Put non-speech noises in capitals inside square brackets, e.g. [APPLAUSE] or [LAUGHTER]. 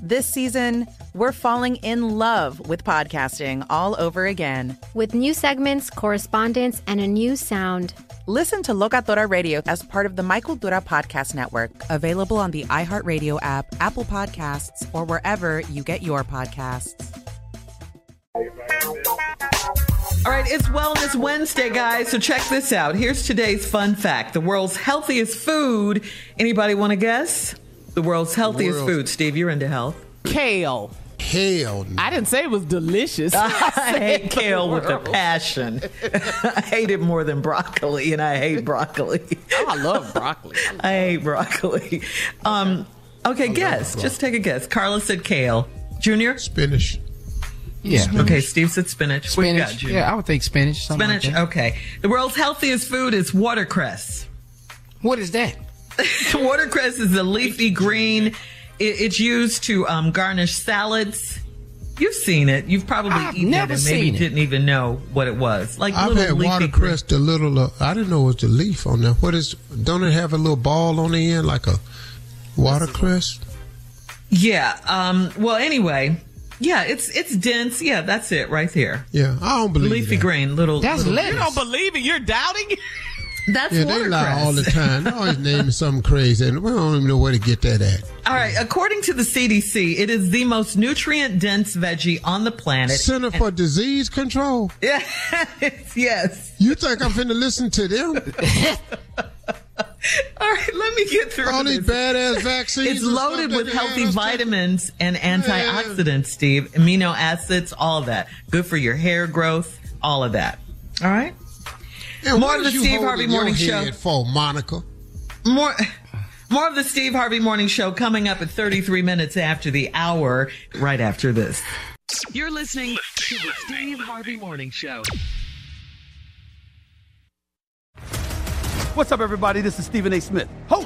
This season, we're falling in love with podcasting all over again. With new segments, correspondence, and a new sound. Listen to Locatora Radio as part of the My Cultura Podcast Network, available on the iHeartRadio app, Apple Podcasts, or wherever you get your podcasts. All right, it's Wellness Wednesday, guys. So check this out. Here's today's fun fact: the world's healthiest food. Anybody want to guess? The world's healthiest World. food. Steve, you're into health. Kale. Hell no. I didn't say it was delicious. [LAUGHS] I, I hate kale with a passion. [LAUGHS] I hate it more than broccoli, and I hate broccoli. oh, I love broccoli. I, [LAUGHS] love I hate broccoli. Um, okay, I guess. Just take a guess. Carla said kale. Junior? Spinach. Yeah. Spinach. Okay, Steve said spinach. Spinach. Got, yeah, I would think spinach. Spinach. Like okay. The world's healthiest food is watercress. What is that? [LAUGHS] watercress is a leafy green. It, it's used to um, garnish salads. You've seen it. You've probably I've eaten never it and seen maybe it. didn't even know what it was. Like I've had watercress. Green. The little uh, I didn't know it was the leaf on there. What is? Don't it have a little ball on the end like a watercress? Yeah. Um, well, anyway, yeah, it's it's dense. Yeah, that's it right there. Yeah, I don't believe Leafy that. green, little. That's little, lettuce. You don't believe it? You're doubting? [LAUGHS] That's Yeah, they lie all the time. They always naming something crazy, and we don't even know where to get that at. All right, according to the CDC, it is the most nutrient dense veggie on the planet. Center for Disease Control. Yeah, [LAUGHS] yes. You think I'm finna listen to them? [LAUGHS] All right, let me get through All these badass vaccines. It's loaded with healthy had us take. vitamins and antioxidants, Steve. Amino acids, all that. Good for your hair growth, all of that. All right? And More of the Steve Harvey Morning Show. head For Monica. More more of the Steve Harvey Morning Show coming up at 33 minutes after the hour, right after this. You're listening to the Steve Harvey Morning Show. What's up, everybody? This is Stephen A. Smith, host